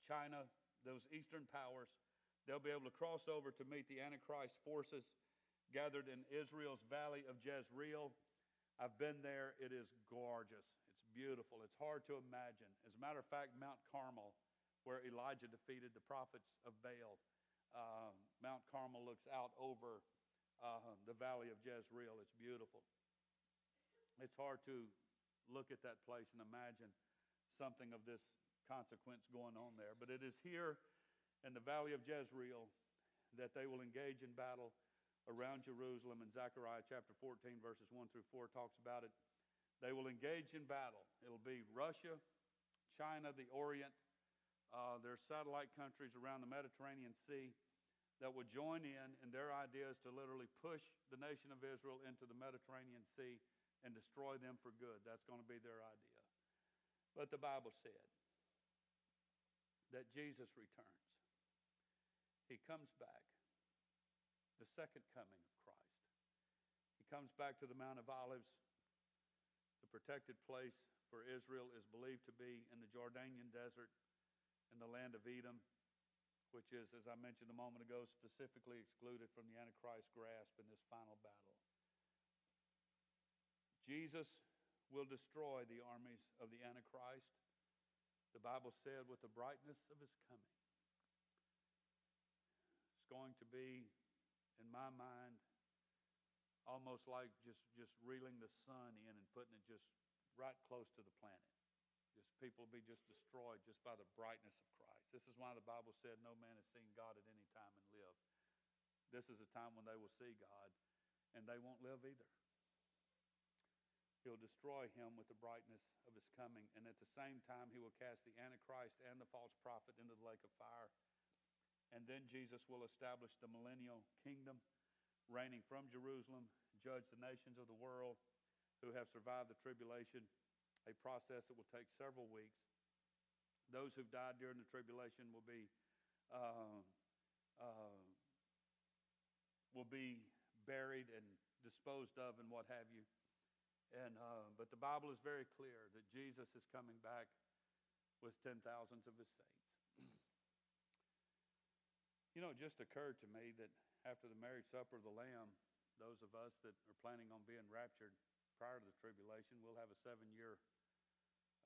China, those eastern powers, they'll be able to cross over to meet the Antichrist forces gathered in Israel's valley of Jezreel I've been there. It is gorgeous. It's beautiful. It's hard to imagine. As a matter of fact, Mount Carmel, where Elijah defeated the prophets of Baal, uh, Mount Carmel looks out over uh, the valley of Jezreel. It's beautiful. It's hard to look at that place and imagine something of this consequence going on there. But it is here in the valley of Jezreel that they will engage in battle around Jerusalem, and Zechariah chapter 14, verses 1 through 4 talks about it. They will engage in battle. It'll be Russia, China, the Orient. Uh, there are satellite countries around the Mediterranean Sea that will join in, and their idea is to literally push the nation of Israel into the Mediterranean Sea and destroy them for good. That's going to be their idea. But the Bible said that Jesus returns, He comes back the second coming of Christ. He comes back to the Mount of Olives. The protected place for Israel is believed to be in the Jordanian desert in the land of Edom, which is, as I mentioned a moment ago, specifically excluded from the Antichrist's grasp in this final battle. Jesus will destroy the armies of the Antichrist. The Bible said, with the brightness of his coming. It's going to be, in my mind, almost like just, just reeling the sun in and putting it just right close to the planet. Just people will be just destroyed just by the brightness of Christ. This is why the Bible said, No man has seen God at any time and live. This is a time when they will see God and they won't live either. He'll destroy him with the brightness of his coming, and at the same time, he will cast the Antichrist and the false prophet into the lake of fire. And then Jesus will establish the millennial kingdom, reigning from Jerusalem, judge the nations of the world who have survived the tribulation, a process that will take several weeks. Those who've died during the tribulation will be uh, uh, will be buried and disposed of, and what have you. And, uh, but the Bible is very clear that Jesus is coming back with ten thousands of his saints. you know, it just occurred to me that after the marriage supper of the Lamb, those of us that are planning on being raptured prior to the tribulation, we'll have a seven year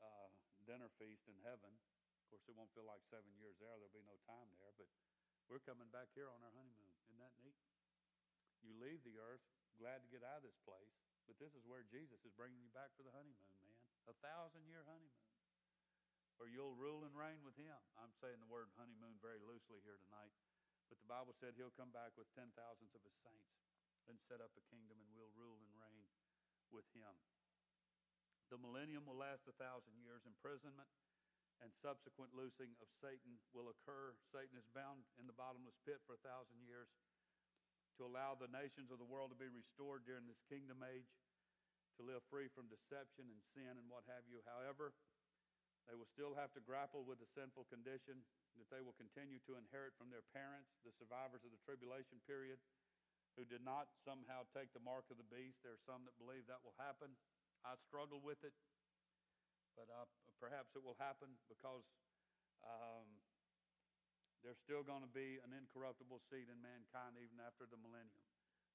uh, dinner feast in heaven. Of course, it won't feel like seven years there, there'll be no time there, but we're coming back here on our honeymoon. Isn't that neat? You leave the earth, glad to get out of this place, but this is where Jesus is bringing you back for the honeymoon, man. A thousand year honeymoon. Or you'll rule and reign with him. I'm saying the word honeymoon very loosely here tonight. But the Bible said he'll come back with ten thousands of his saints and set up a kingdom, and we'll rule and reign with him. The millennium will last a thousand years. Imprisonment and subsequent loosing of Satan will occur. Satan is bound in the bottomless pit for a thousand years to allow the nations of the world to be restored during this kingdom age, to live free from deception and sin and what have you. However, they will still have to grapple with the sinful condition that they will continue to inherit from their parents, the survivors of the tribulation period, who did not somehow take the mark of the beast. There are some that believe that will happen. I struggle with it, but uh, perhaps it will happen because um, there's still going to be an incorruptible seed in mankind even after the millennium.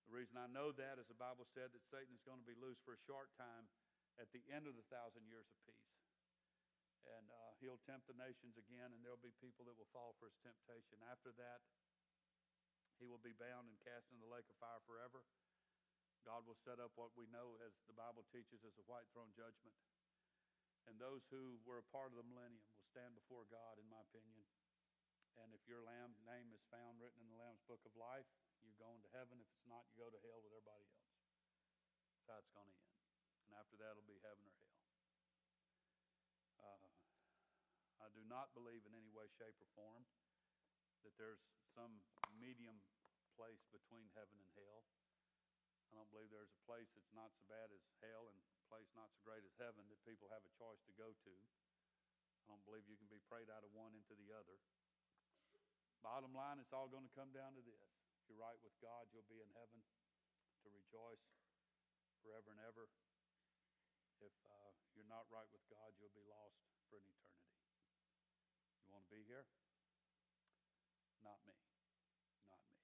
The reason I know that is the Bible said that Satan is going to be loose for a short time at the end of the thousand years of peace. And uh, he'll tempt the nations again, and there'll be people that will fall for his temptation. After that, he will be bound and cast in the lake of fire forever. God will set up what we know, as the Bible teaches, as a white throne judgment. And those who were a part of the millennium will stand before God, in my opinion, and if your lamb name is found written in the Lamb's book of life, you go to heaven. If it's not, you go to hell with everybody else. That's how it's going to end. And after that, it'll be heaven or hell. Uh, I do not believe in any way, shape, or form that there's some medium place between heaven and hell. I don't believe there's a place that's not so bad as hell and a place not so great as heaven that people have a choice to go to. I don't believe you can be prayed out of one into the other. Bottom line, it's all going to come down to this. If you're right with God, you'll be in heaven to rejoice forever and ever. If uh, you're not right with God, you'll be lost for an eternity. You want to be here? Not me. Not me.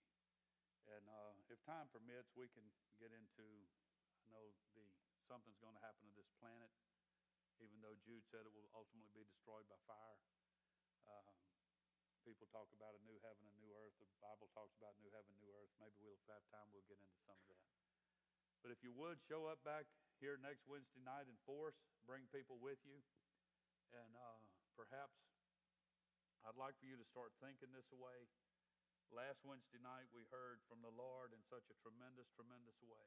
And uh, if time permits, we can get into, I know the something's going to happen to this planet, even though Jude said it will ultimately be destroyed by fire. Um, People talk about a new heaven and new earth. The Bible talks about new heaven, new earth. Maybe we'll have time, we'll get into some of that. But if you would, show up back here next Wednesday night in force, bring people with you. And uh, perhaps I'd like for you to start thinking this way. Last Wednesday night, we heard from the Lord in such a tremendous, tremendous way.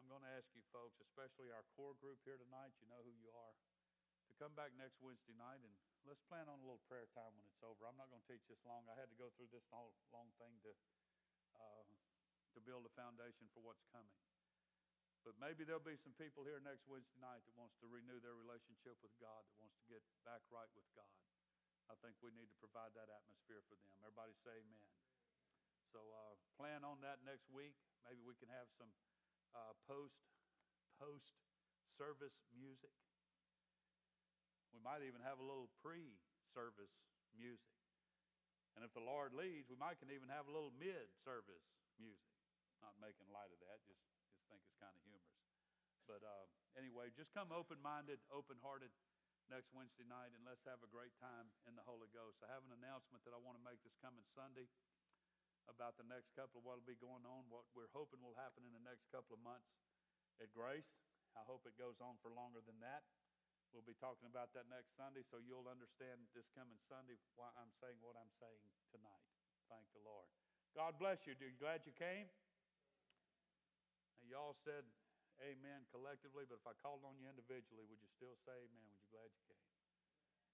I'm going to ask you folks, especially our core group here tonight, you know who you are, to come back next Wednesday night and let's plan on a little prayer time when it's over. I'm not going to teach this long. I had to go through this whole long thing to uh, to build a foundation for what's coming. But maybe there'll be some people here next Wednesday night that wants to renew their relationship with God, that wants to get back right with God. I think we need to provide that atmosphere for them. Everybody say amen. So uh, plan on that next week. Maybe we can have some uh, post post service music. We might even have a little pre service music. And if the Lord leads, we might can even have a little mid service music. Not making light of that, just, just think it's kind of humorous. But uh, anyway, just come open minded, open hearted next Wednesday night, and let's have a great time in the Holy Ghost. I have an announcement that I want to make this coming Sunday about the next couple of what will be going on, what we're hoping will happen in the next couple of months at Grace. I hope it goes on for longer than that. We'll be talking about that next Sunday, so you'll understand this coming Sunday why I'm saying what I'm saying tonight. Thank the Lord. God bless you. you glad you came? Now, y'all said amen collectively, but if I called on you individually, would you still say amen? Would you glad you came?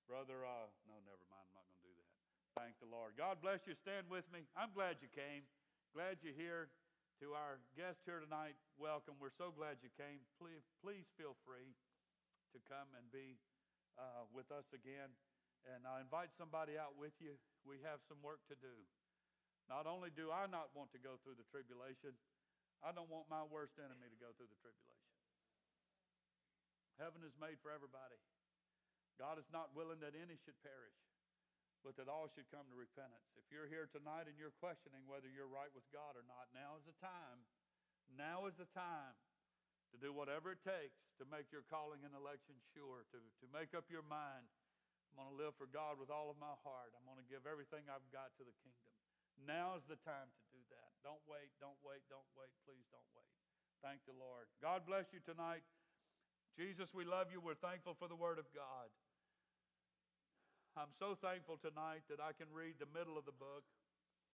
Brother, uh, no, never mind. I'm not going to do that. Thank the Lord. God bless you. Stand with me. I'm glad you came. Glad you're here. To our guest here tonight, welcome. We're so glad you came. Please, please feel free to come and be uh, with us again. And I invite somebody out with you. We have some work to do. Not only do I not want to go through the tribulation, I don't want my worst enemy to go through the tribulation. Heaven is made for everybody. God is not willing that any should perish, but that all should come to repentance. If you're here tonight and you're questioning whether you're right with God or not, now is the time. Now is the time to do whatever it takes to make your calling and election sure, to, to make up your mind. I'm going to live for God with all of my heart. I'm going to give everything I've got to the kingdom. Now is the time to do that. Don't wait, don't wait, don't wait. Please don't wait. Thank the Lord. God bless you tonight. Jesus, we love you. We're thankful for the Word of God. I'm so thankful tonight that I can read the middle of the book.